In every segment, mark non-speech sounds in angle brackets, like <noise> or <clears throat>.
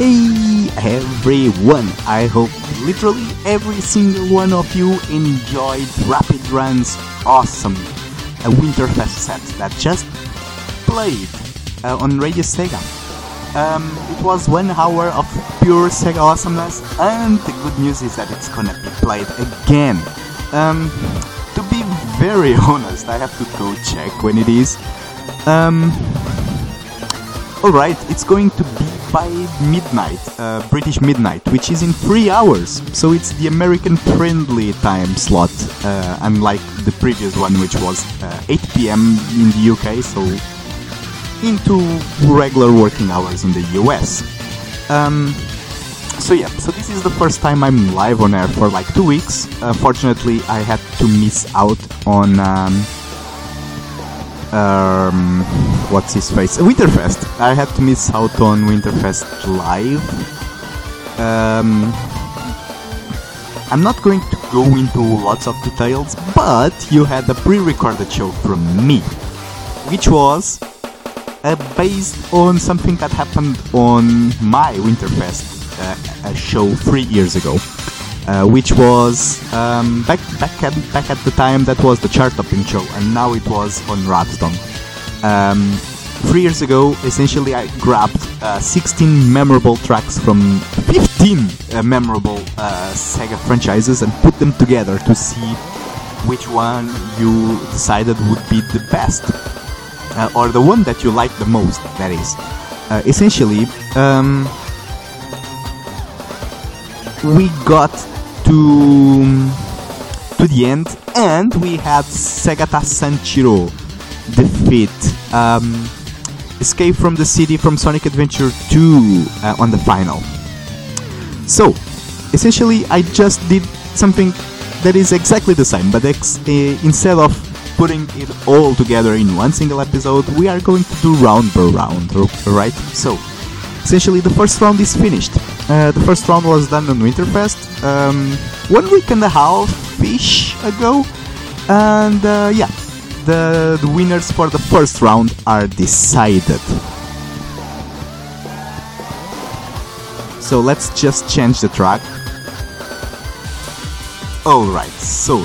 Hey everyone! I hope literally every single one of you enjoyed Rapid Run's awesome uh, Winterfest set that just played uh, on Radio Sega. Um, it was one hour of pure Sega awesomeness, and the good news is that it's gonna be played again. Um, to be very <laughs> honest, I have to go check when it is. Um, Alright, it's going to be by midnight, uh, British midnight, which is in three hours. So it's the American friendly time slot, uh, unlike the previous one, which was uh, 8 pm in the UK, so into regular working hours in the US. Um, so yeah, so this is the first time I'm live on air for like two weeks. Unfortunately, I had to miss out on. Um, um, what's his face? Winterfest. I had to miss out on Winterfest live. Um, I'm not going to go into lots of details, but you had a pre-recorded show from me, which was uh, based on something that happened on my Winterfest uh, show three years ago. Uh, which was um, back back at back at the time that was the chart topping show, and now it was on Radstone. Um, three years ago, essentially, I grabbed uh, 16 memorable tracks from 15 uh, memorable uh, Sega franchises and put them together to see which one you decided would be the best, uh, or the one that you like the most. That is, uh, essentially. Um, we got to to the end and we had Segata Sanshiro defeat um, Escape from the City from Sonic Adventure 2 uh, on the final. So, essentially, I just did something that is exactly the same, but ex- uh, instead of putting it all together in one single episode, we are going to do round by round, right? So, essentially, the first round is finished. Uh, the first round was done on Winterfest um, one week and a half ish ago, and uh, yeah, the, the winners for the first round are decided. So let's just change the track. Alright, so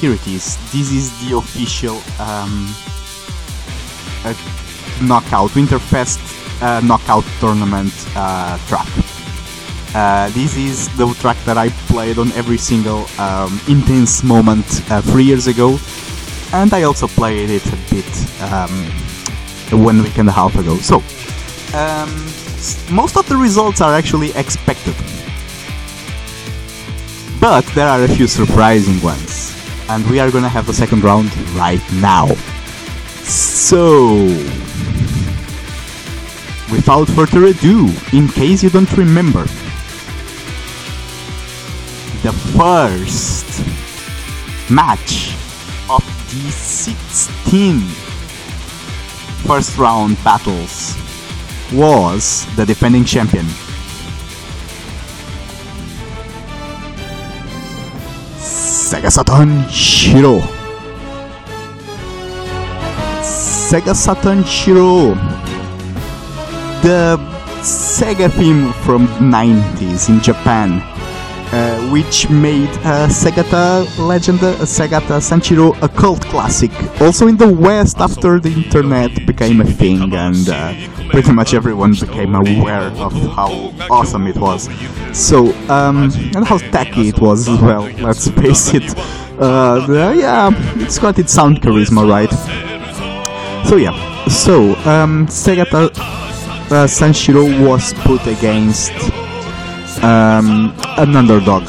here it is. This is the official um, uh, knockout Winterfest uh, knockout tournament uh, track. Uh, this is the track that I played on every single um, intense moment uh, three years ago, and I also played it a bit um, one week and a half ago. So, um, most of the results are actually expected, but there are a few surprising ones, and we are gonna have the second round right now. So, without further ado, in case you don't remember, the first match the 16 first round battles was the defending champion. Sega Saturn Shiro. Sega Saturn Shiro. The Sega theme from 90s in Japan uh, which made uh, Segata Legend, uh, Segata Sanshiro a cult classic. Also in the West, after the internet became a thing and uh, <laughs> pretty much everyone became aware of how awesome it was. So, um, and how tacky it was as well, let's face it. Uh, yeah, it's got its sound charisma, right? So, yeah. So, um, Segata uh, Sanshiro was put against um, an underdog.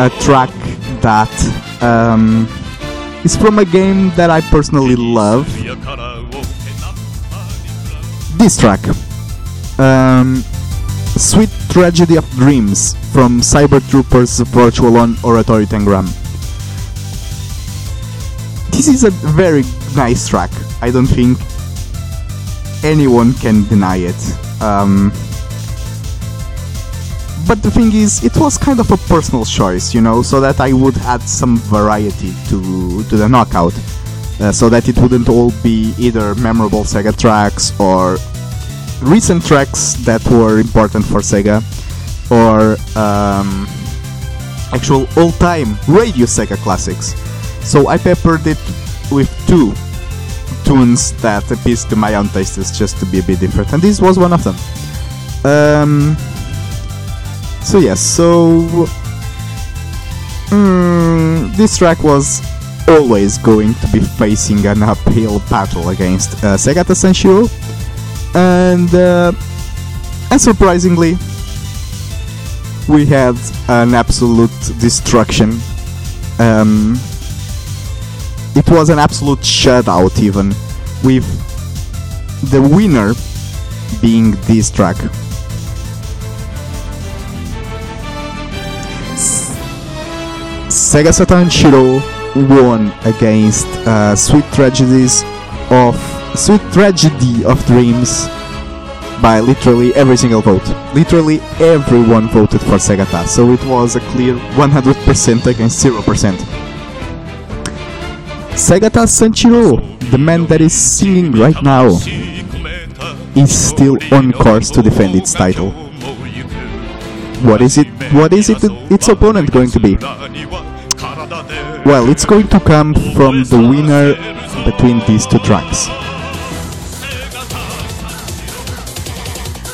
A track that um, is from a game that I personally love. This track, um, Sweet Tragedy of Dreams from Cyber Troopers Virtual On Oratorio Tangram. This is a very nice track. I don't think anyone can deny it. Um, but the thing is, it was kind of a personal choice, you know, so that I would add some variety to to the knockout, uh, so that it wouldn't all be either memorable Sega tracks or recent tracks that were important for Sega or um, actual all-time radio Sega classics. So I peppered it with two tunes that appeals to my own tastes just to be a bit different, and this was one of them. Um, so yes, so mm, this track was always going to be facing an uphill battle against uh, Segata Sanshiro, and uh, unsurprisingly, we had an absolute destruction. Um, it was an absolute shutout, even with the winner being this track. Sega Saturn Shiro won against uh, Sweet Tragedies of Sweet Tragedy of Dreams by literally every single vote. Literally everyone voted for Segata, so it was a clear 100% against 0%. Segata Sanshiro, the man that is singing right now, is still on course to defend its title. What is it? What is it? Its opponent going to be? Well, it's going to come from the winner between these two tracks.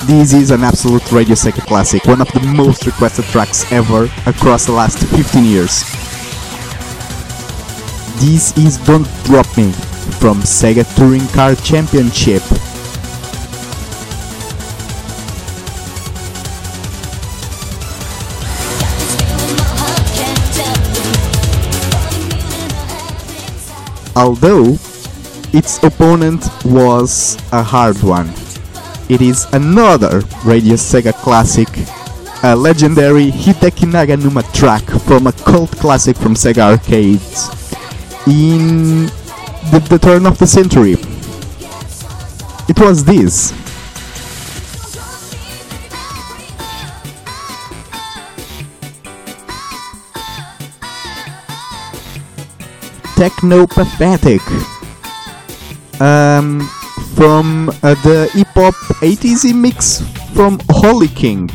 This is an absolute Radio Sega classic, one of the most requested tracks ever across the last 15 years. This is Don't Drop Me from Sega Touring Car Championship. Although its opponent was a hard one. It is another Radio Sega classic, a legendary Hideki Naganuma track from a cult classic from Sega arcades in the, the turn of the century. It was this. Techno Pathetic. Um, from uh, the hip hop 80s mix from Holy King.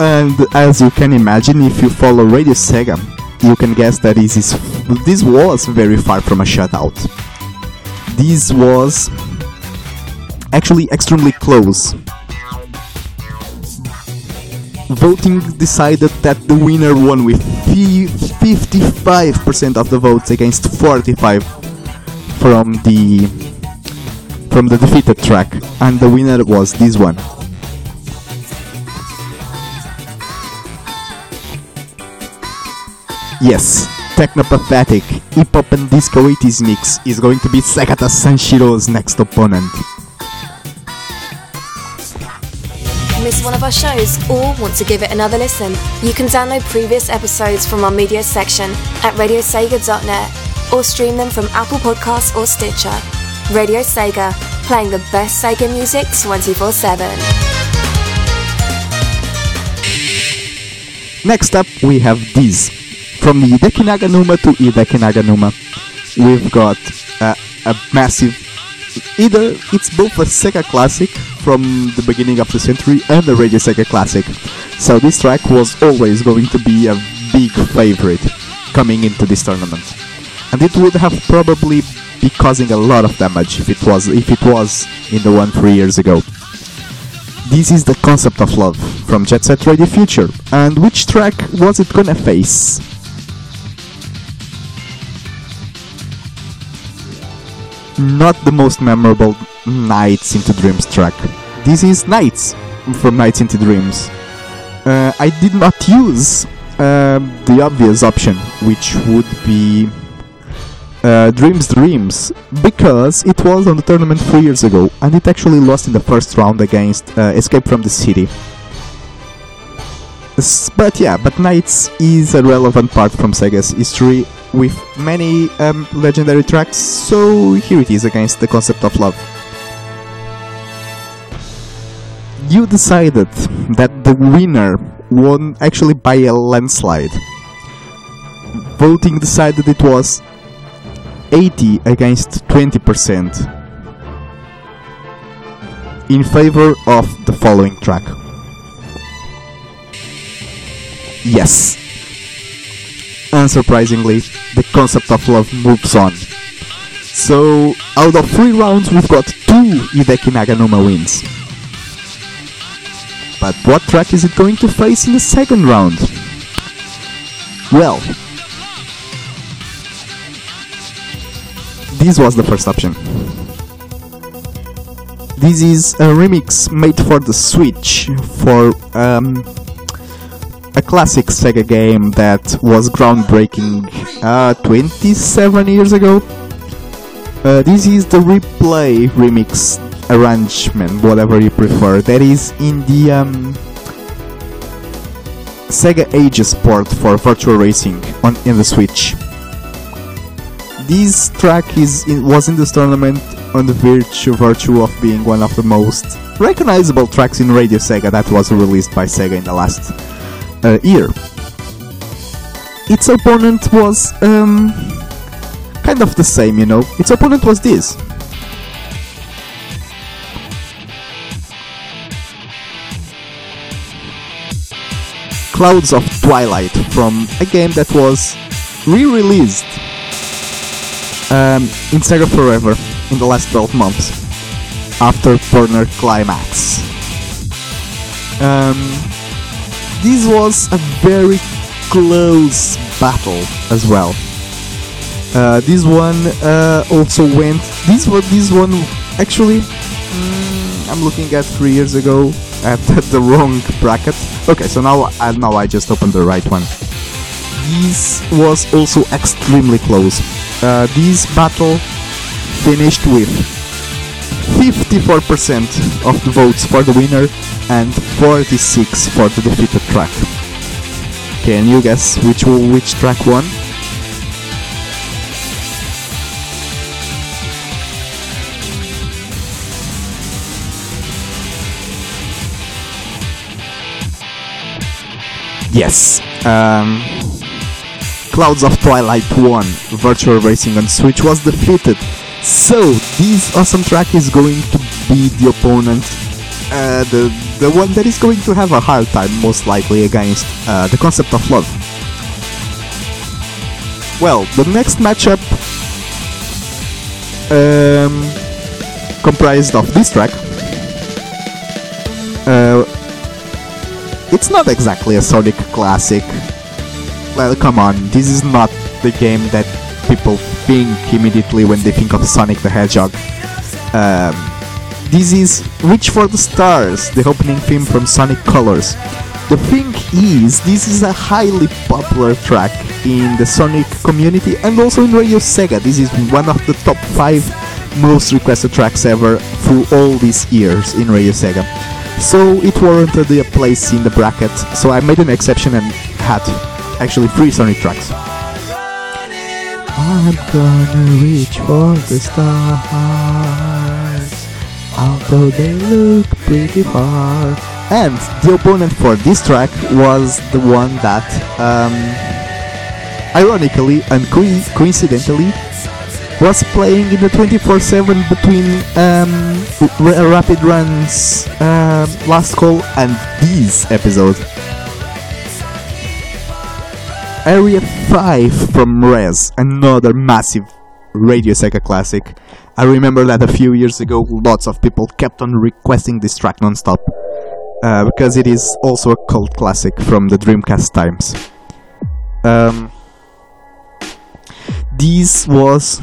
And as you can imagine, if you follow Radio Sega, you can guess that this, is, this was very far from a shutout. This was actually extremely close. Voting decided that the winner won with 55% of the votes against 45 from the from the defeated track, and the winner was this one. Yes, Technopathetic, hip hop and disco 80s mix is going to be Segata Sanshiro's next opponent. Miss one of our shows or want to give it another listen? You can download previous episodes from our media section at radiosega.net or stream them from Apple Podcasts or Stitcher. Radio Sega, playing the best Sega music 24 7. Next up, we have these. From Hideki Naganuma to Hideki Naganuma, we've got a massive. Either it's both a Sega classic from the beginning of the century and a Radio Sega classic. So this track was always going to be a big favorite coming into this tournament. And it would have probably be causing a lot of damage if it was if it was in the one three years ago. This is the concept of love from Jet Set Radio Future. And which track was it gonna face? Not the most memorable Nights into Dreams track. This is Nights from Nights into Dreams. Uh, I did not use um, the obvious option, which would be uh, Dreams Dreams, because it was on the tournament three years ago, and it actually lost in the first round against uh, Escape from the City. But yeah, but Nights is a relevant part from Sega's history with many um, legendary tracks, so here it is against the concept of love. you decided that the winner won actually by a landslide. Voting decided it was 80 against 20% in favor of the following track. Yes. Unsurprisingly, the concept of love moves on. So, out of three rounds, we've got two Hideki Naganuma wins. But what track is it going to face in the second round? Well, this was the first option. This is a remix made for the Switch for um, a classic Sega game that was groundbreaking uh, 27 years ago. Uh, this is the replay remix arrangement, whatever you prefer, that is in the um, Sega Ages port for Virtua Racing on in the Switch. This track is in, was in this tournament on the virtue, virtue of being one of the most recognizable tracks in Radio Sega that was released by Sega in the last uh, year. Its opponent was um, kind of the same, you know. Its opponent was this. Clouds of Twilight from a game that was re-released um, in Sega Forever in the last 12 months after Burner Climax. Um, this was a very close battle as well. Uh, this one uh, also went. This one, this one actually. Mm, I'm looking at three years ago at <laughs> the wrong bracket. Okay, so now I now I just opened the right one. This was also extremely close. Uh, this battle finished with 54% of the votes for the winner and 46 for the defeated track. Can you guess which which track won? Yes. Um, Clouds of Twilight 1 Virtua Racing on Switch was defeated. So, this awesome track is going to be the opponent, uh, the, the one that is going to have a hard time, most likely, against uh, the concept of love. Well, the next matchup um, comprised of this track. Uh, it's not exactly a Sonic classic. Well, come on, this is not the game that people think immediately when they think of Sonic the Hedgehog. Um, this is Reach for the Stars, the opening theme from Sonic Colors. The thing is, this is a highly popular track in the Sonic community and also in Radio Sega. This is one of the top 5 most requested tracks ever through all these years in Radio Sega. So it warranted a place in the bracket, so I made an exception and had actually three Sonic tracks. I'm gonna reach for the stars, although they look pretty far. And the opponent for this track was the one that, um, ironically and co- coincidentally, was playing in the 24/7 between um, R- Rapid Run's um, last call and this episode. Area 5 from Rez, another massive Radio Sega classic. I remember that a few years ago, lots of people kept on requesting this track non-stop uh, because it is also a cult classic from the Dreamcast times. Um, this was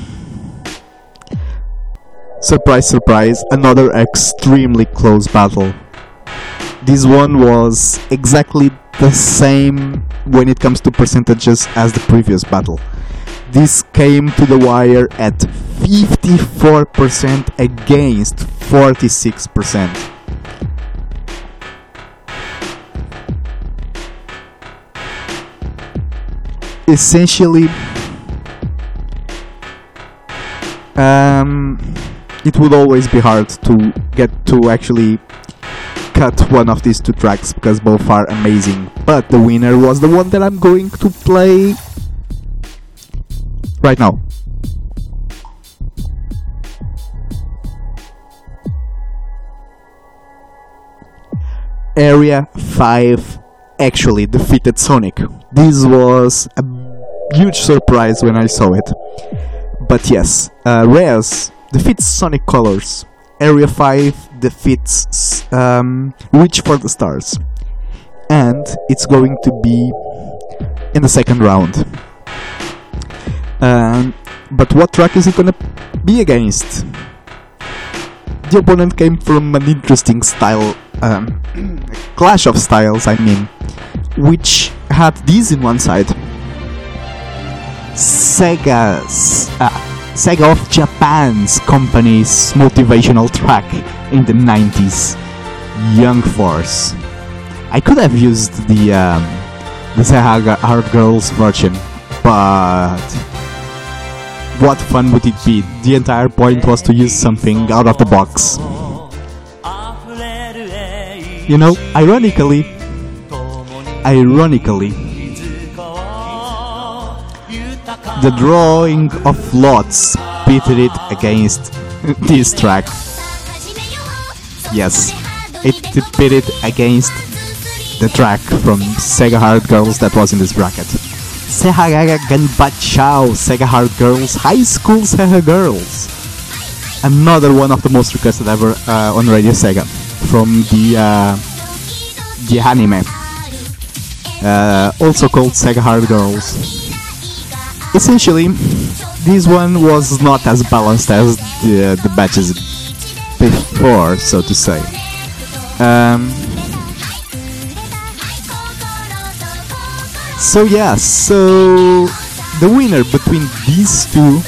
surprise surprise another extremely close battle this one was exactly the same when it comes to percentages as the previous battle this came to the wire at 54% against 46% essentially um, it would always be hard to get to actually cut one of these two tracks because both are amazing. But the winner was the one that I'm going to play right now. Area 5 actually defeated Sonic. This was a huge surprise when I saw it. But yes, uh, Rez defeats Sonic Colors. Area 5 defeats um, Reach for the Stars. And it's going to be in the second round. Um, but what track is it gonna be against? The opponent came from an interesting style, um, <clears throat> clash of styles, I mean, which had these in one side. Sega's, uh, Sega of Japan's company's motivational track in the 90s, Young Force. I could have used the um, the Sega Hard Girls version, but what fun would it be? The entire point was to use something out of the box. You know, ironically, ironically, the drawing of lots pitted it against this track. Yes, it pitted against the track from Sega Hard Girls that was in this bracket. Sega Ganbachao, Sega Hard Girls, High School Sega Girls. Another one of the most requested ever uh, on Radio Sega from the uh, the anime, uh, also called Sega Hard Girls. Essentially, this one was not as balanced as the, the batches before, so to say. Um, so yeah, so the winner between these two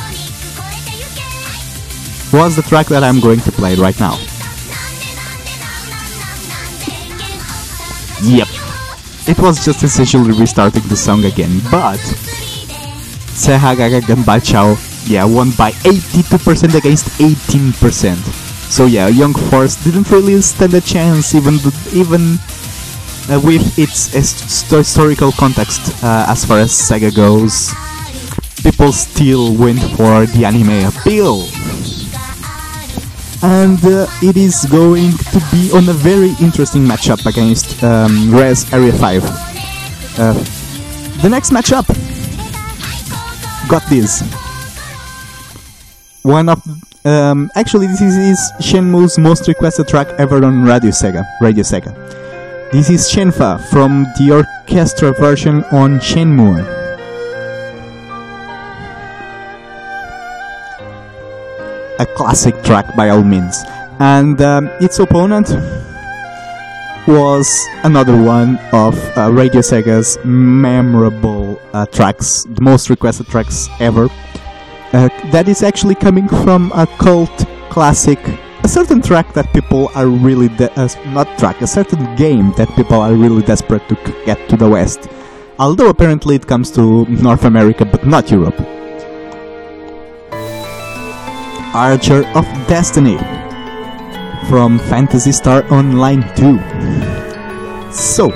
was the track that I'm going to play right now. Yep. It was just essentially restarting the song again, but Sehagaga Ganbachao, yeah, won by 82% against 18%. So yeah, Young Force didn't really stand a chance, even even uh, with its historical context uh, as far as Sega goes. People still went for the anime appeal. And uh, it is going to be on a very interesting matchup against um, Rez Area 5. Uh, the next matchup got this. One of um, actually this is Shenmue's most requested track ever on Radio Sega. Radio Sega. This is Shenhua from the orchestra version on Shenmue. A classic track by all means, and um, its opponent was another one of uh, Radio Sega's memorable uh, tracks, the most requested tracks ever. Uh, that is actually coming from a cult classic, a certain track that people are really de- uh, not track, a certain game that people are really desperate to c- get to the West. Although apparently it comes to North America, but not Europe. Archer of Destiny from Phantasy Star Online 2. So,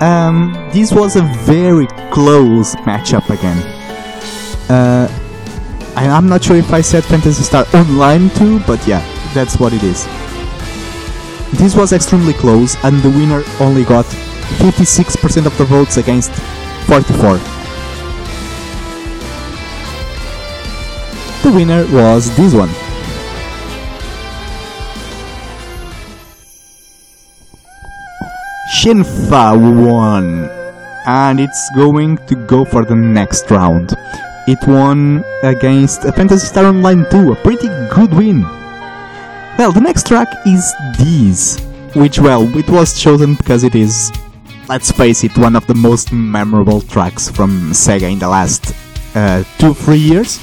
um, this was a very close matchup again. Uh, I, am not sure if I said Phantasy Star Online 2, but yeah, that's what it is. This was extremely close, and the winner only got 56% of the votes against 44. The winner was this one. Shenhua won, and it's going to go for the next round. It won against Phantasy Star Online 2, a pretty good win. Well, the next track is this, which, well, it was chosen because it is, let's face it, one of the most memorable tracks from Sega in the last uh, two, three years.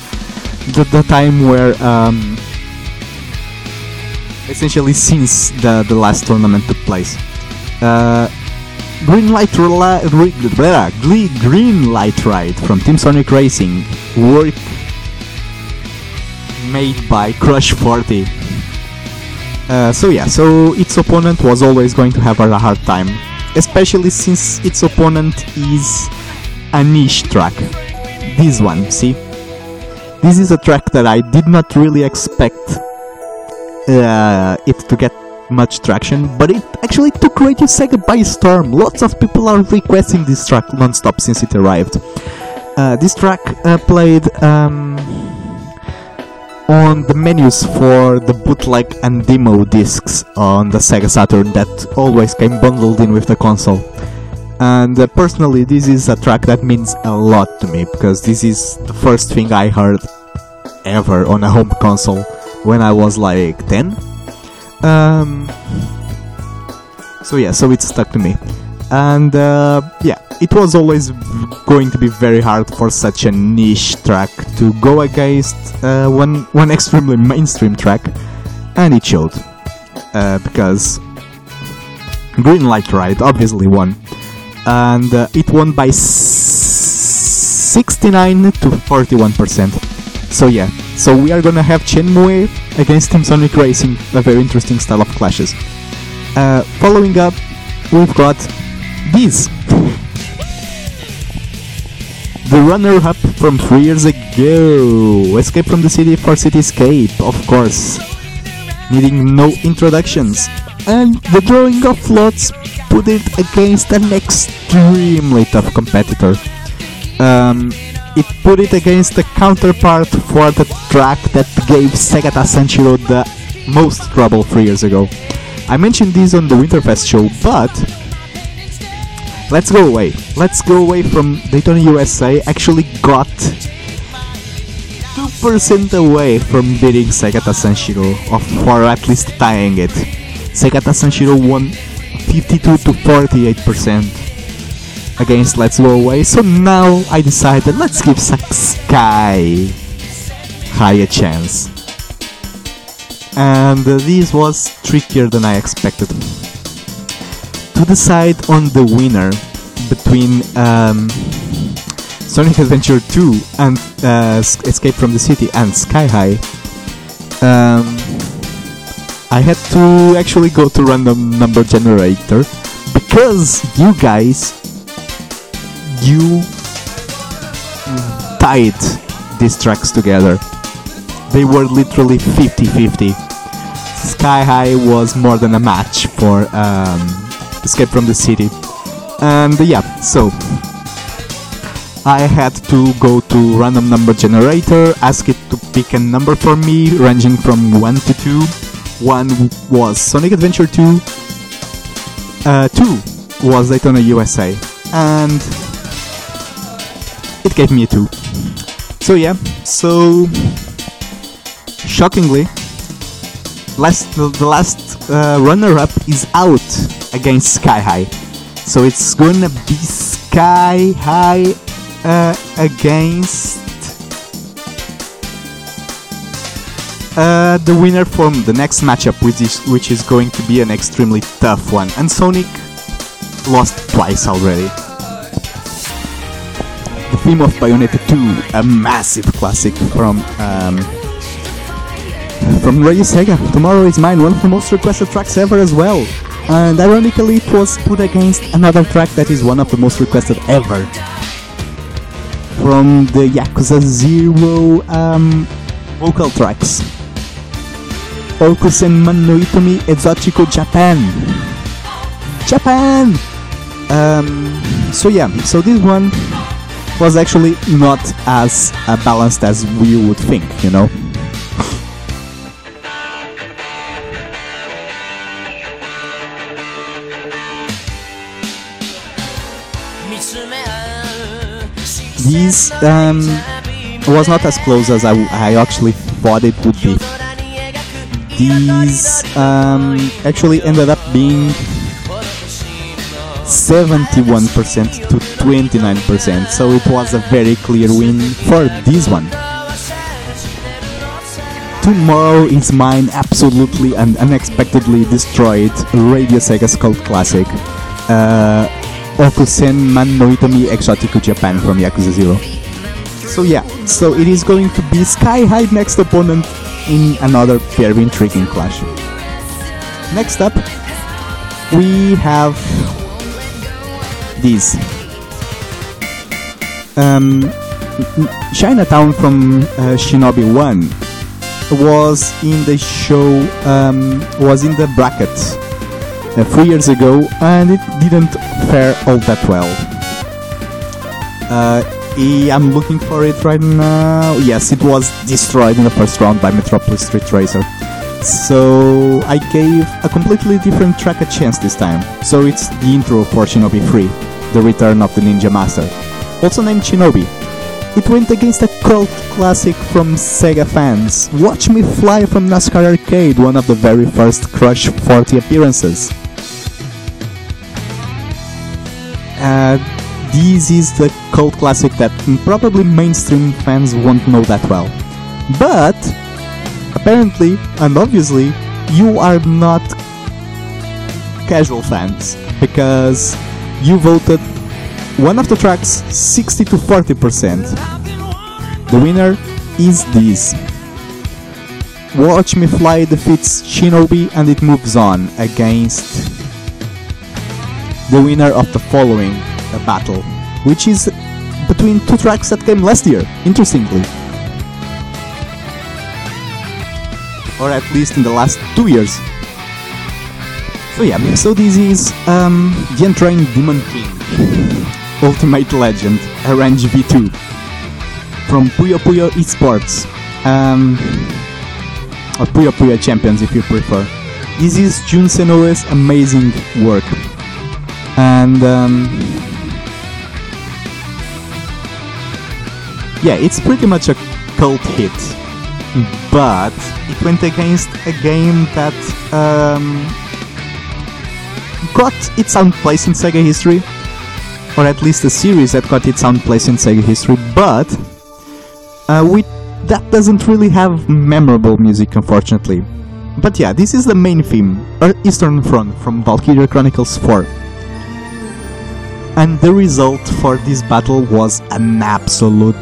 The, the time where, um, essentially, since the, the last tournament took place. Uh, Green Light Rela- Green Light Ride from Team Sonic Racing work made by Crush 40 Uh, so yeah, so its opponent was always going to have a hard time, especially since its opponent is a niche track. This one, see? This is a track that I did not really expect uh, it to get much traction, but it actually took Radio Sega by storm. Lots of people are requesting this track non-stop since it arrived. Uh, this track uh, played um, on the menus for the bootleg and demo discs on the Sega Saturn that always came bundled in with the console. And uh, personally, this is a track that means a lot to me because this is the first thing I heard ever on a home console when I was like 10. Um, so yeah, so it stuck to me. And uh, yeah, it was always going to be very hard for such a niche track to go against uh, one one extremely mainstream track, and it showed uh, because Green Light Ride obviously won, and uh, it won by 69 to 41 percent. So yeah, so we are gonna have Shenmue against Team Sonic Racing, a very interesting style of clashes. Uh, following up, we've got these. The runner-up from three years ago, Escape from the City for Cityscape, of course, needing no introductions, and the drawing of lots put it against an extremely tough competitor. Um, it put it against the counterpart for the track that gave Segata Sanshiro the most trouble three years ago. I mentioned this on the Winterfest show, but let's go away. Let's go away from Daytona USA. Actually, got two percent away from beating Segata Sanshiro, or for at least tying it. Segata Sanshiro won 52 to 48 percent against Let's Go Away. So now I decided let's give Sky higher chance. And this was trickier than I expected. To decide on the winner between um, Sonic Adventure 2 and uh, Escape from the City and Sky High, um, I had to actually go to random number generator because you guys you tied these tracks together. They were literally 50-50. Sky High was more than a match for um, Escape from the City. And uh, yeah, so I had to go to random number generator, ask it to pick a number for me ranging from 1 to 2. 1 was Sonic Adventure 2, uh, 2 was Daytona USA, and it gave me a 2. So yeah, so shockingly, last the, last uh, runner-up is out against Sky High. So it's gonna be Sky High uh, against uh, the winner from the next matchup, which is which is going to be an extremely tough one. And Sonic lost twice already the theme of Bayonetta 2, a massive classic from um, from Radio Sega. Tomorrow is mine, one of the most requested tracks ever as well. And ironically, it was put against another track that is one of the most requested ever from the Yakuza Zero um, vocal tracks. Okusen Man no Itomi Exotico Japan. Japan. Um, so yeah, so this one was actually not as uh, balanced as we would think, you know. This um, was not as close as I, I actually thought it would be. These um, actually ended up being 71% to 29%, so it was a very clear win for this one. Tomorrow is mine absolutely and unexpectedly destroyed Radio Sega's cult classic, uh, Okusen Man no Itomi Japan from Yakuza 0. So yeah, so it is going to be Sky High next opponent in another very intriguing clash. Next up, we have this. Um, Chinatown from uh, Shinobi 1 was in the show, um, was in the bracket uh, three years ago, and it didn't fare all that well. Uh, I'm looking for it right now. Yes, it was destroyed in the first round by Metropolis Street Racer. So I gave a completely different track a chance this time. So it's the intro for Shinobi 3, The Return of the Ninja Master, also named Shinobi. It went against a cult classic from Sega fans, Watch Me Fly from NASCAR Arcade, one of the very first Crush 40 appearances. Uh, this is the cult classic that probably mainstream fans won't know that well. But apparently and obviously you are not casual fans because you voted one of the tracks 60 to 40%. The winner is this. Watch Me Fly defeats Shinobi and it moves on against the winner of the following battle, which is between two tracks that came last year, interestingly. Or at least in the last two years. So yeah, so this is um, the Untrained Demon King, <laughs> Ultimate Legend, Arrange V2, from Puyo Puyo Esports, um, or Puyo Puyo Champions if you prefer. This is Jun Senoue's amazing work. And um, yeah, it's pretty much a cult hit, but it went against a game that um, got its own place in Sega history, or at least a series that got its own place in Sega history, but uh, we, that doesn't really have memorable music, unfortunately. But yeah, this is the main theme, Eastern Front from Valkyria Chronicles 4 and the result for this battle was an absolute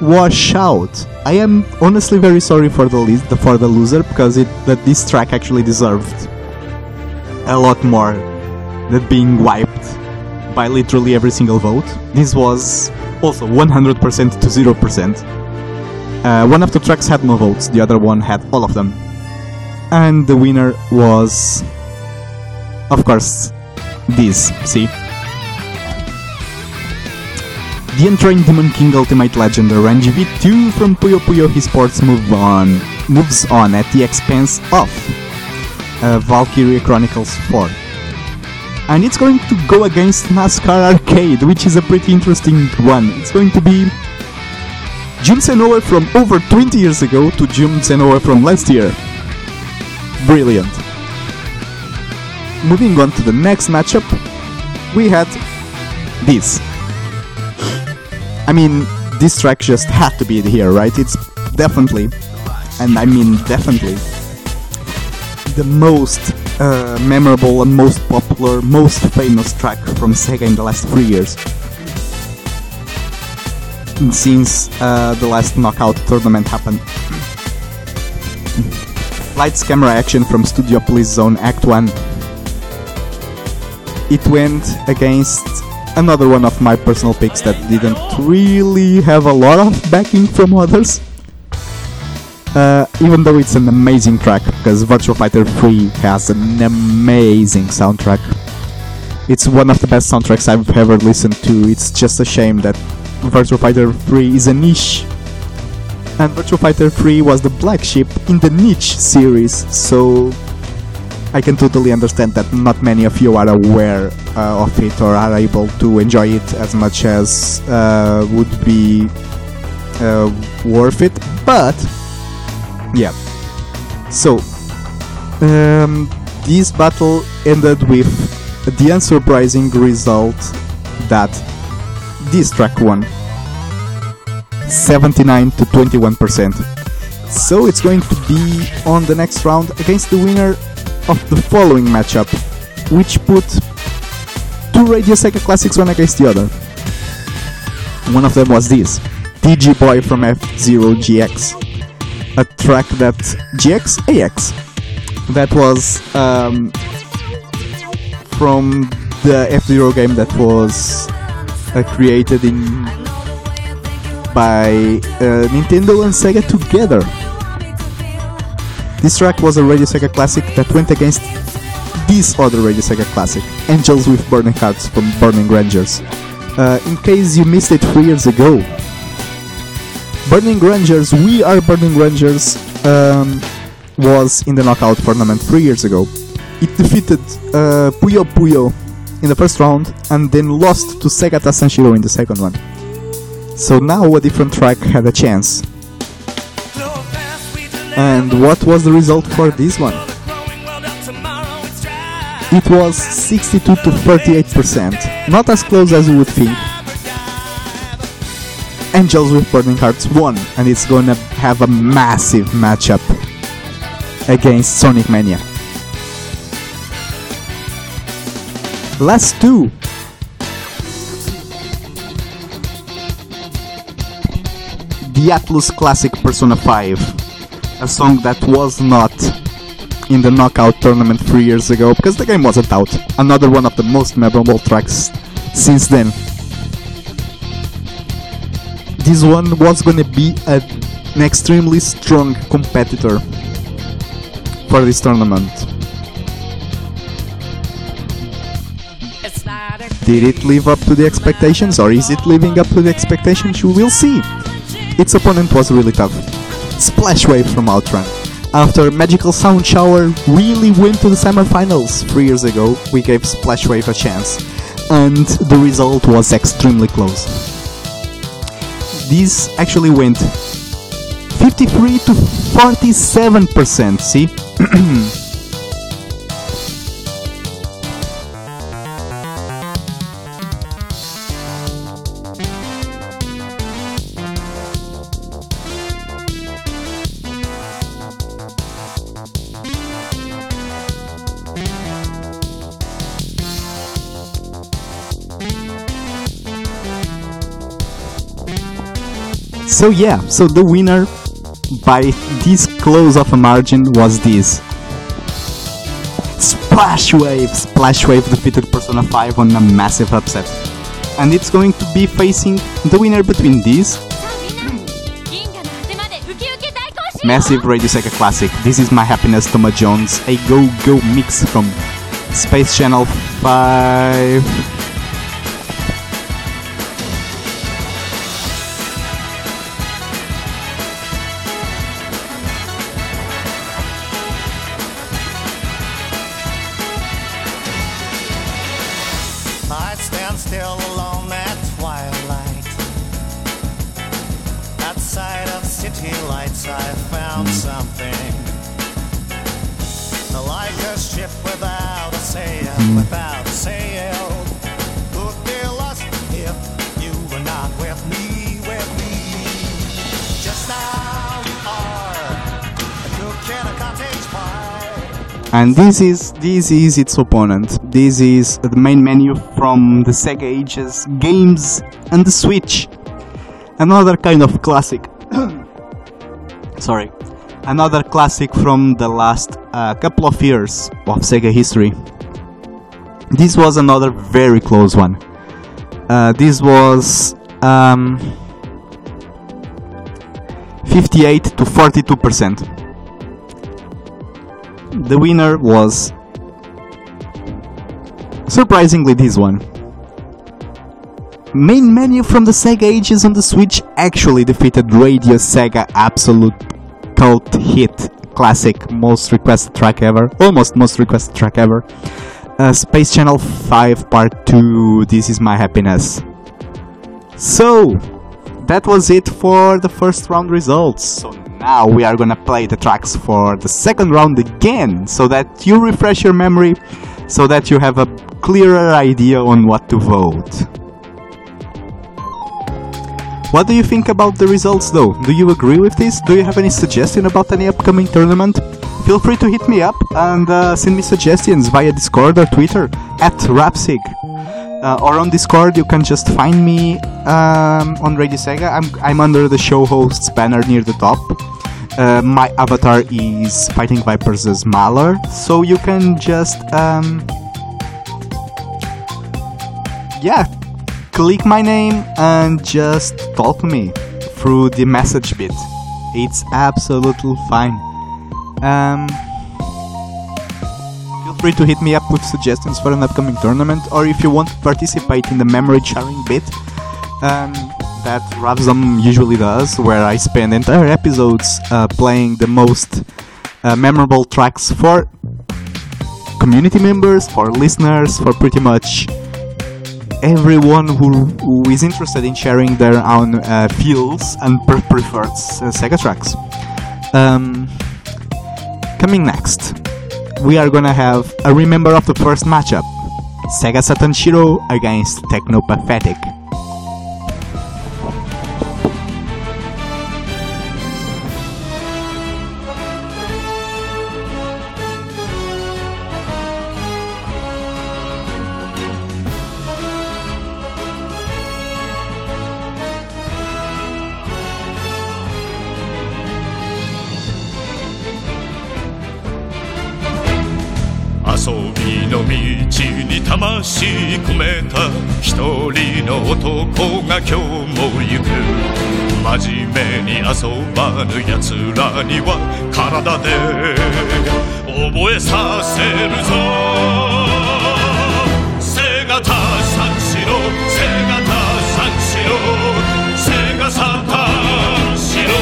washout. I am honestly very sorry for the for the loser because it that this track actually deserved a lot more than being wiped by literally every single vote. This was also 100% to 0%. Uh, one of the tracks had no votes, the other one had all of them. And the winner was, of course, this. See? The Untrained Demon King Ultimate Legend Range V2 from Puyo Puyo Esports move on, moves on at the expense of uh, Valkyria Chronicles 4. And it's going to go against NASCAR Arcade, which is a pretty interesting one. It's going to be Jun Senoue from over 20 years ago to Jun Senoue from last year. Brilliant. Moving on to the next matchup, we had this. I mean, this track just had to be here, right? It's definitely, and I mean definitely, the most uh, memorable and most popular, most famous track from Sega in the last three years. Since uh, the last knockout tournament happened. Lights camera action from Studiopolis Zone Act 1. It went against another one of my personal picks that didn't really have a lot of backing from others. Uh, even though it's an amazing track, because Virtua Fighter 3 has an amazing soundtrack. It's one of the best soundtracks I've ever listened to. It's just a shame that Virtua Fighter 3 is a niche. And Virtua Fighter 3 was the black sheep in the niche series, so I can totally understand that not many of you are aware uh, of it or are able to enjoy it as much as uh, would be uh, worth it. But yeah, so um, this battle ended with the unsurprising result that this track won 79 to 21 percent. So it's going to be on the next round against the winner of the following matchup, which put two Radio Sega classics one against the other. One of them was this DG Boy from F Zero GX, a track that GX AX that was um, from the F Zero game that was uh, created in by uh, Nintendo and Sega together. This track was a Radio Sega classic that went against this other Radio Sega classic, Angels with Burning Hearts from Burning Rangers. Uh, in case you missed it three years ago, Burning Rangers, We Are Burning Rangers, um, was in the knockout tournament three years ago. It defeated uh, Puyo Puyo in the first round and then lost to Segata Sanshiro in the second one. So now a different track had a chance. And what was the result for this one? It was 62 to 38%, not as close as you would think. Angels with Burning Hearts won, and it's gonna have a massive matchup against Sonic Mania. Last two. The Atlus Classic Persona 5, a song that was not in the knockout tournament three years ago because the game wasn't out. Another one of the most memorable tracks since then. This one was gonna be a, an extremely strong competitor for this tournament. Did it live up to the expectations or is it living up to the expectations? You will see. Its opponent was really tough. Splash Wave from Outrun. After Magical Sound Shower really went to the semifinals three years ago, we gave Splash Wave a chance, and the result was extremely close. This actually went 53 to 47%, see? <clears throat> So yeah, so the winner by this close of a margin was this. Splash Wave! Splash Wave defeated Persona 5 on a massive upset. And it's going to be facing the winner between these. Massive Radio Sega Classic. This is My Happiness Toma Jones, a go go mix from Space Channel 5. And this is this is its opponent. This is the main menu from the Sega Ages games and the Switch. Another kind of classic. <coughs> Sorry, another classic from the last uh, couple of years of Sega history. This was another very close one. Uh, this was um, 58 to 42 percent the winner was surprisingly this one. Main menu from the Sega Ages on the Switch actually defeated Radio Sega Absolute Cult Hit Classic Most Requested Track Ever, almost most requested track ever. Uh, Space Channel 5 Part 2 This Is My Happiness. So, that was it for the first round results. So now we are gonna play the tracks for the second round again so that you refresh your memory so that you have a clearer idea on what to vote. What do you think about the results though? Do you agree with this? Do you have any suggestion about any upcoming tournament? Feel free to hit me up and uh, send me suggestions via Discord or Twitter at Rapsig uh, or on Discord, you can just find me um, on Radio Sega. I'm, I'm under the show hosts banner near the top. uh, my avatar is Fighting Vipers as Mahler, so you can just, um, yeah, click my name and just talk to me through the message bit. It's absolutely fine. Um, free to hit me up with suggestions for an upcoming tournament, or if you want to participate in the memory sharing bit. Um, that Ravzom usually does, where I spend entire episodes uh, playing the most uh, memorable tracks for community members, for listeners, for pretty much everyone who, who is interested in sharing their own uh, feels and pre- preferred uh, Sega tracks. Um, coming next, we are gonna have a remember of the first matchup. Segata Sanshiro against Techno Pathetic. 魂込めた一人の男が今日も行く。真面目に遊ばぬ奴らには体で覚えさせるぞ。背がた三四郎。背がた三四郎。背がサタン四郎。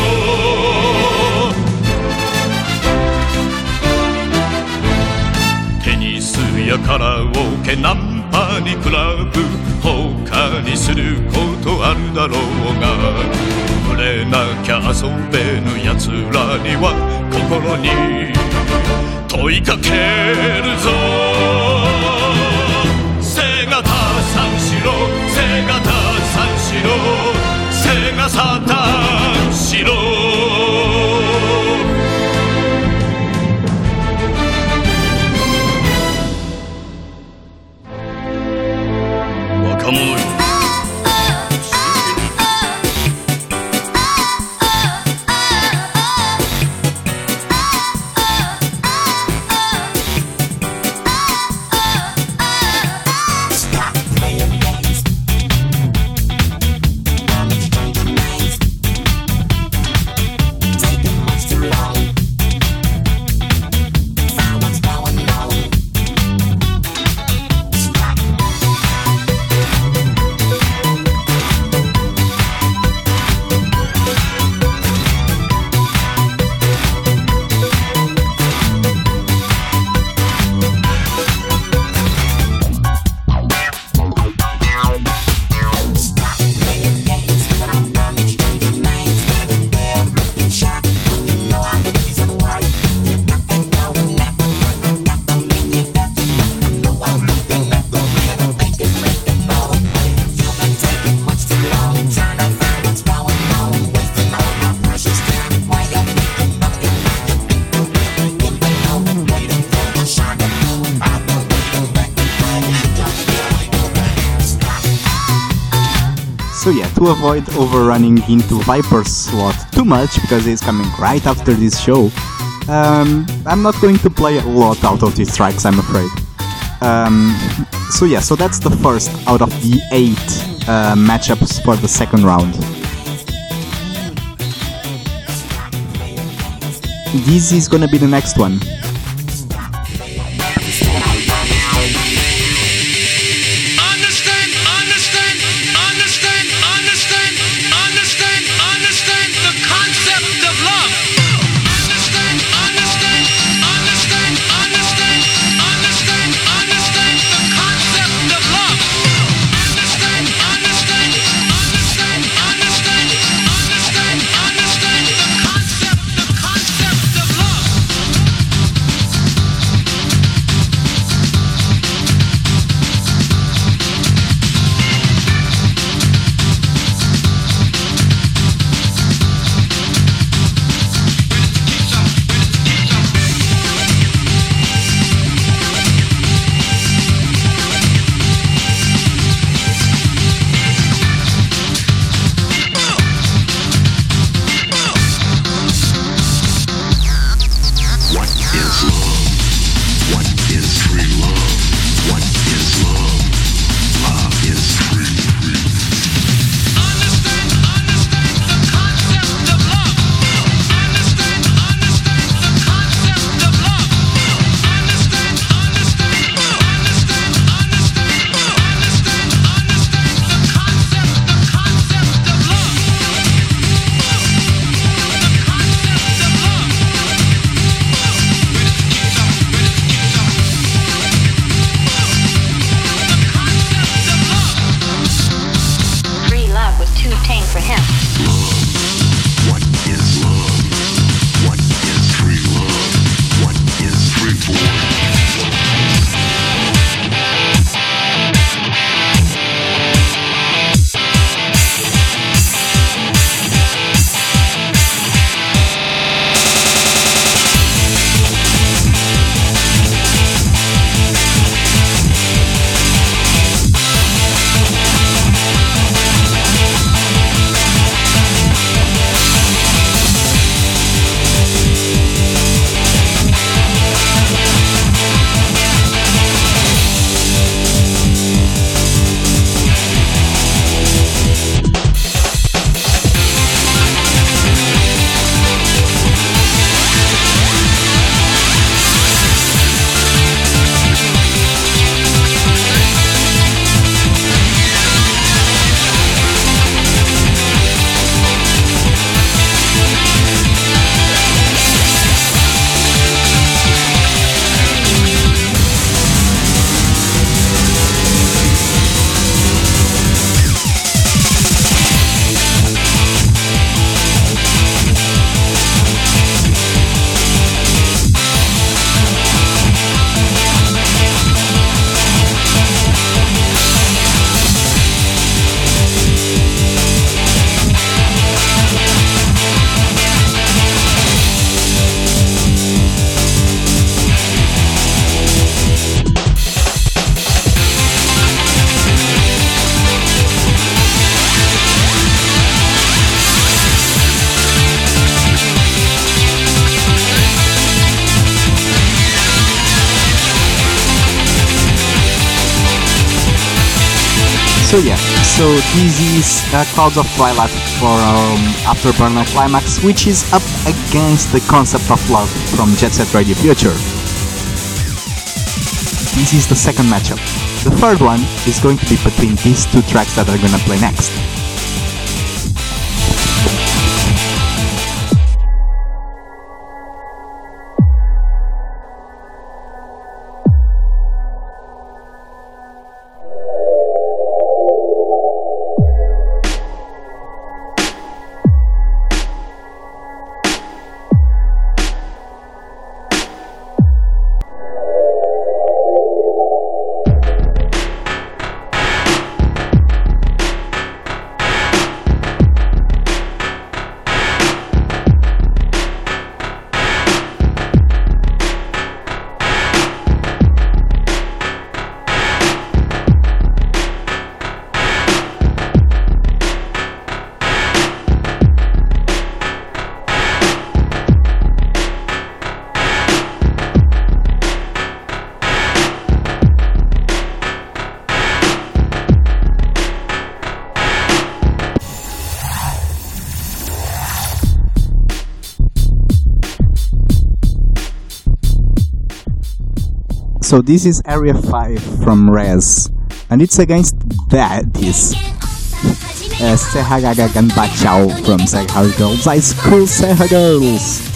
テニスやカラオケナンパにクラブ他にすることあるだろうが触れなきゃ遊べぬ奴らには心に問いかけるぞ。背がた三四郎背がた三四郎背がサタン四郎 kamuoyu. Avoid overrunning into Viper's slot too much, because it's coming right after this show, um, I'm not going to play a lot out of these tracks, I'm afraid. Um, so yeah, so that's the first out of the eight uh, matchups for the second round. This is gonna be the next one. This is uh, Clouds of Twilight for um, Afterburner Climax, which is up against the concept of love from Jet Set Radio Future. This is the second matchup. The third one is going to be between these two tracks that are gonna play next. So this is Area 5 from Rez, and it's against that is uh, Sehagaga Ganbachao from SeHa Girls, High School SeHa Girls.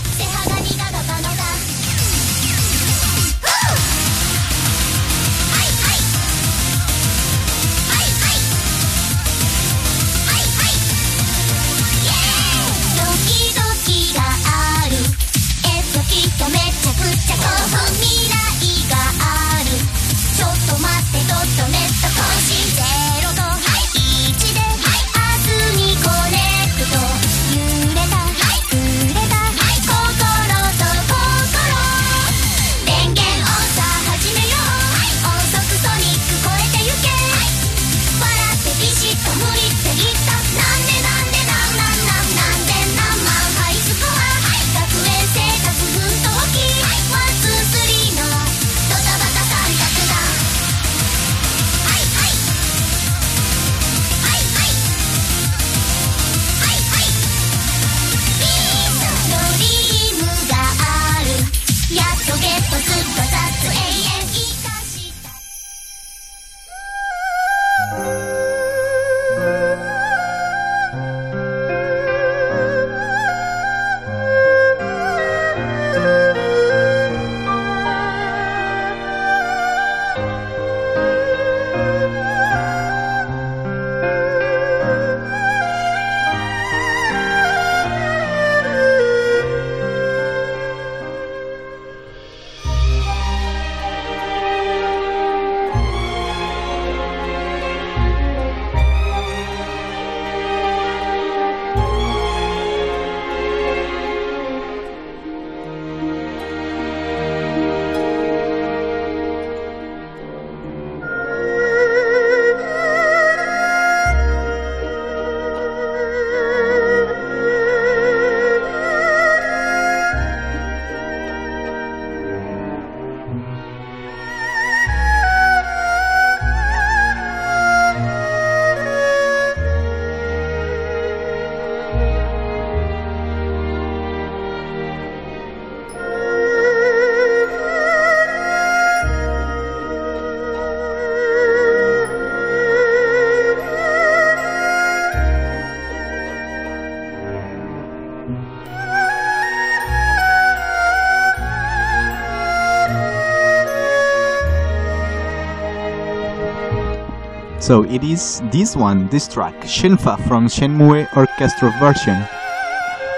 So it is this one, this track, Shenhua from Shenmue Orchestra version,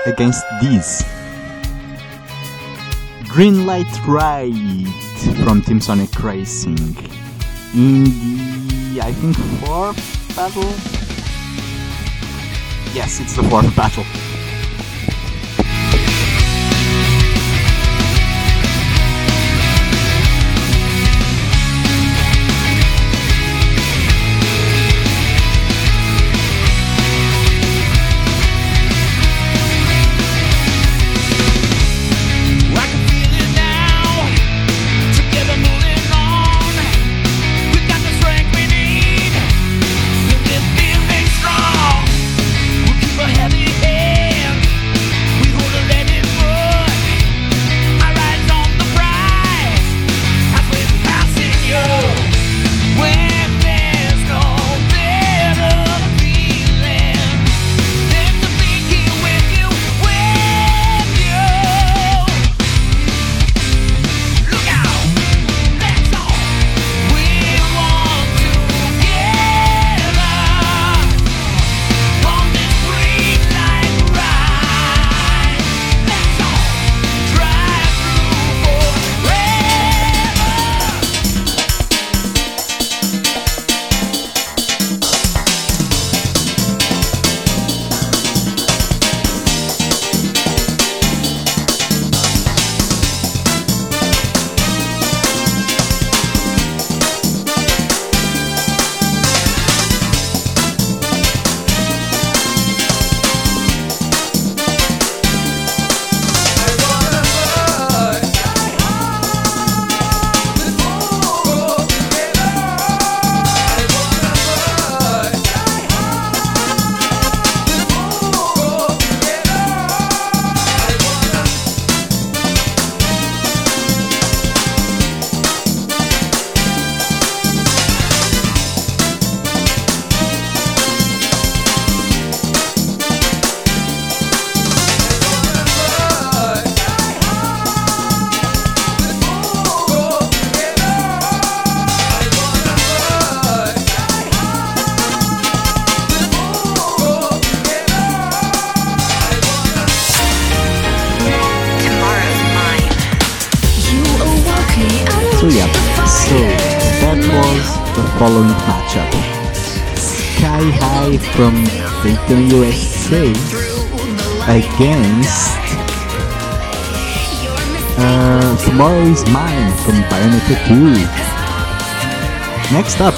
against this. Green Light Ride from Team Sonic Racing. In the, I think, fourth battle? Yes, it's the fourth battle. Following matchup. Sky High from Daytona USA against uh, Tomorrow is Mine from Bayonetta 2. Next up,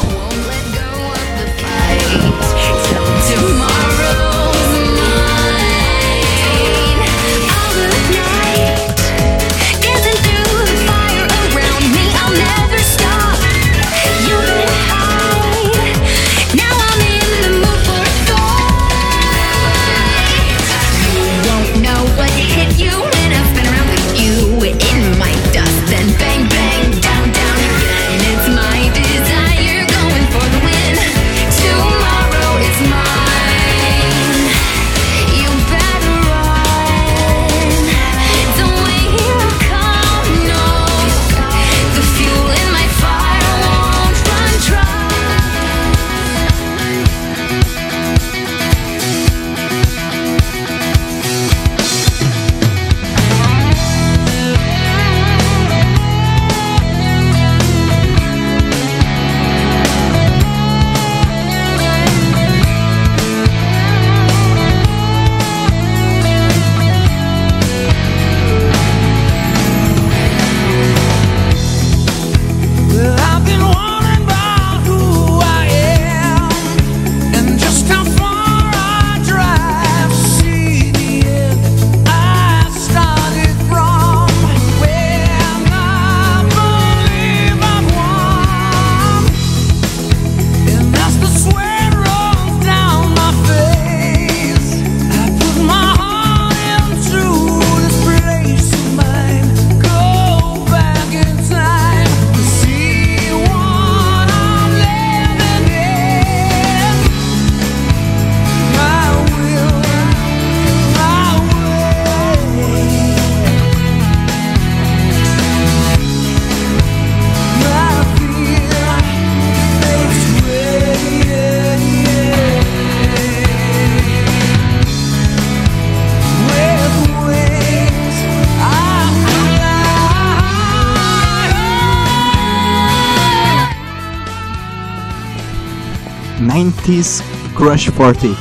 90s Crush 40.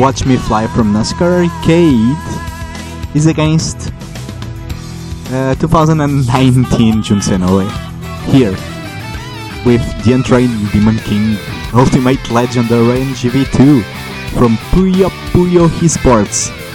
Watch Me Fly from NASCAR Arcade is against uh, 2019 Jun Senoue here with the untrained Demon King Ultimate Legendary GV2 from Puyo Puyo Esports.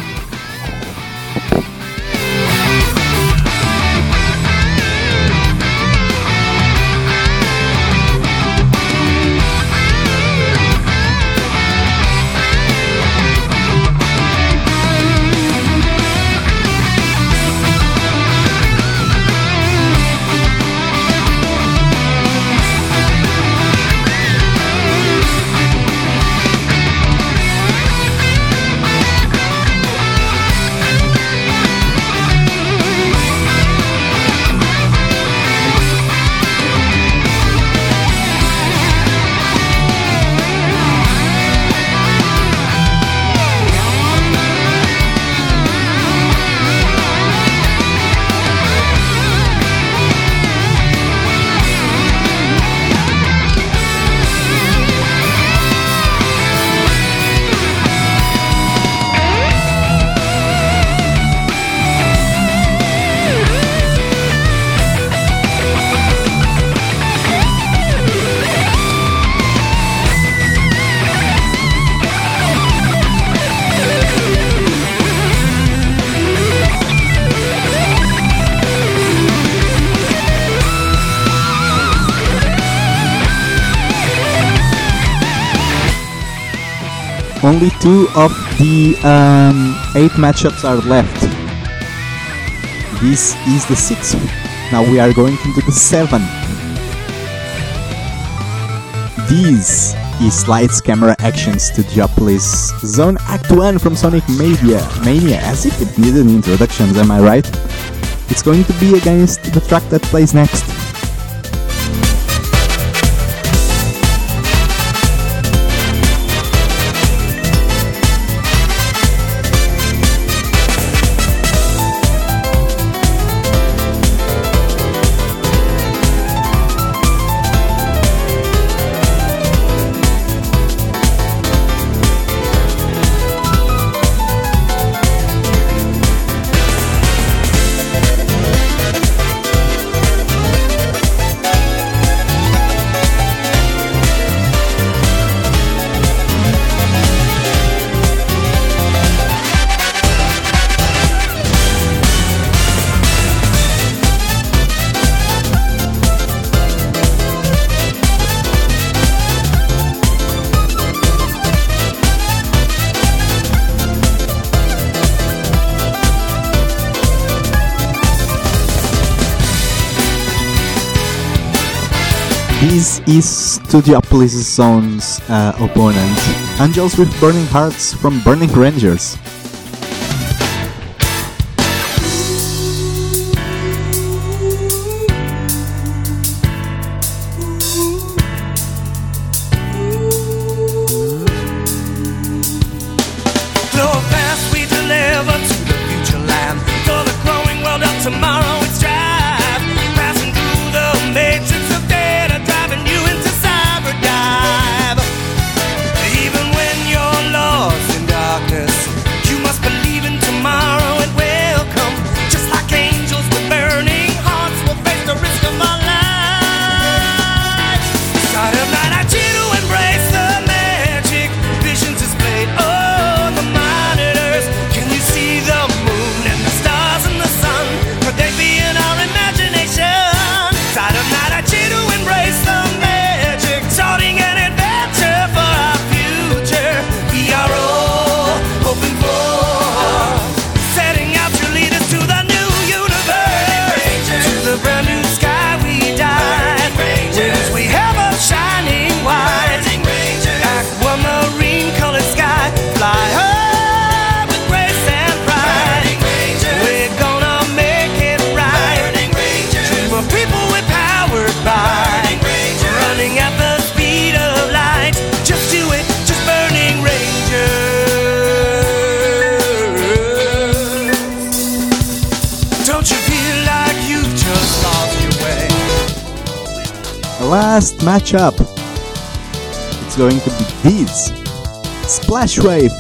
Only two of the um, eight matchups are left. This is the sixth. Now we are going into the seventh. This is Lights Camera Action Studiopolis Zone Act 1 from Sonic Mania. Mania, as if it needed introductions, am I right? It's going to be against the track that plays next. This is Studiopolis Zone's uh, opponent, Angels with Burning Hearts from Burning Rangers.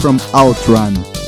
From Outrun.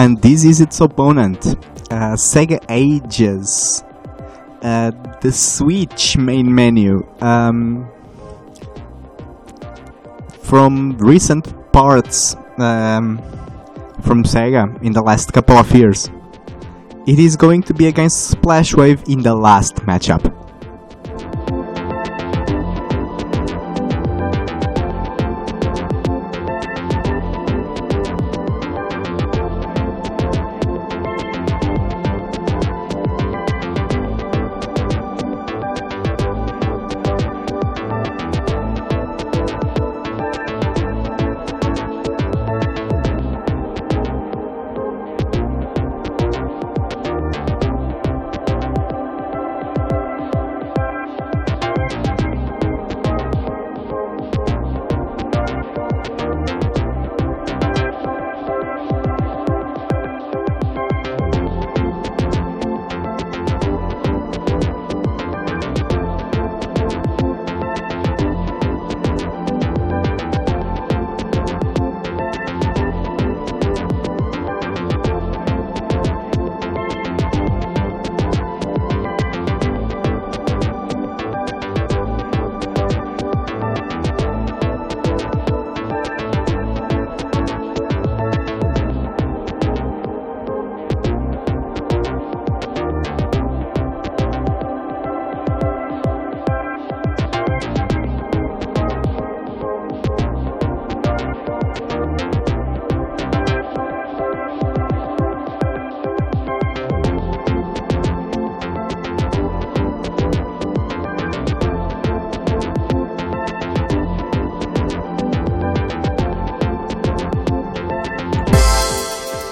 And this is its opponent, uh, Sega Ages. Uh, the Switch main menu. Um, from recent parts um, from Sega in the last couple of years. It is going to be against Splashwave in the last matchup.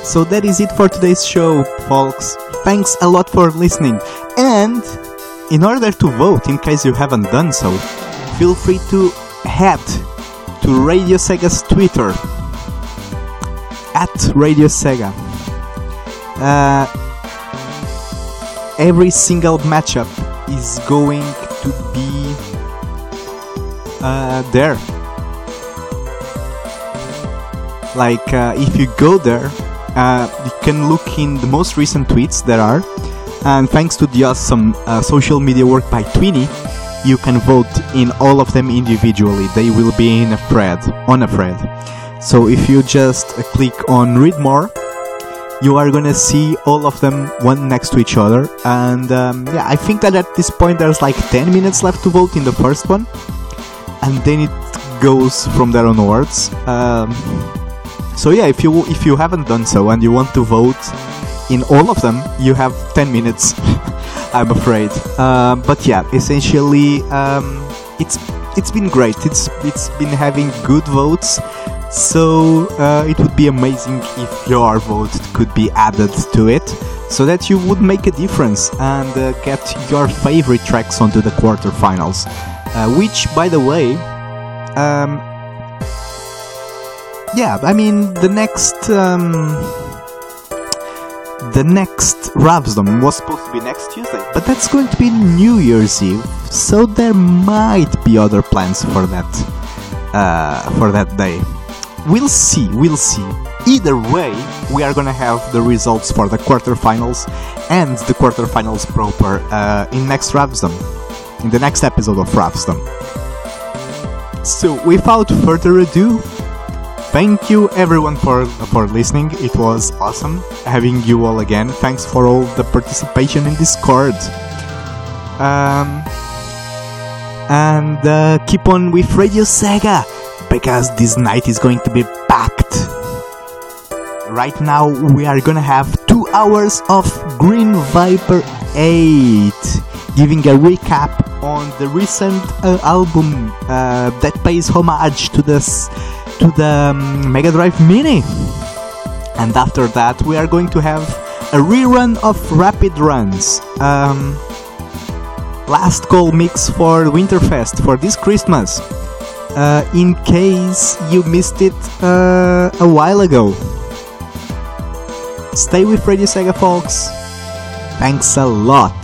So that is it for today's show, folks. Thanks a lot for listening. And in order to vote, in case you haven't done so, feel free to head to Radio Sega's Twitter at Radio Sega. Uh, every single matchup is going to be uh, there. Like, uh, if you go there, uh, you can look in the most recent tweets there are, and thanks to the awesome uh, social media work by Tweeny, you can vote in all of them individually. They will be in a thread, on a thread. So if you just uh, click on read more, you are gonna see all of them one next to each other. And um, yeah, I think that at this point there's like 10 minutes left to vote in the first one, and then it goes from there onwards. Um, so yeah, if you if you haven't done so and you want to vote in all of them, you have 10 minutes. <laughs> I'm afraid. Um, but yeah, essentially, um, it's it's been great. It's it's been having good votes. So uh, it would be amazing if your vote could be added to it, so that you would make a difference and uh, get your favorite tracks onto the quarterfinals. Uh, which, by the way, um, yeah, I mean the next um, the next Ravsdom was supposed to be next Tuesday, but that's going to be New Year's Eve, so there might be other plans for that uh, for that day. We'll see, we'll see. Either way, we are gonna have the results for the quarterfinals and the quarterfinals proper uh, in next Ravsdom, in the next episode of Ravsdom. So, without further ado, thank you everyone for for listening. It was awesome having you all again. Thanks for all the participation in Discord. Um, and uh, keep on with Radio Sega because this night is going to be packed. Right now, we are gonna have two hours of Green Viper 8, giving a recap on the recent uh, album uh, that pays homage to this to the Mega Drive Mini. And after that, we are going to have a rerun of Rapid Runs. Um, last call mix for Winterfest for this Christmas. Uh, in case you missed it uh, a while ago. Stay with Radio Sega, folks. Thanks a lot.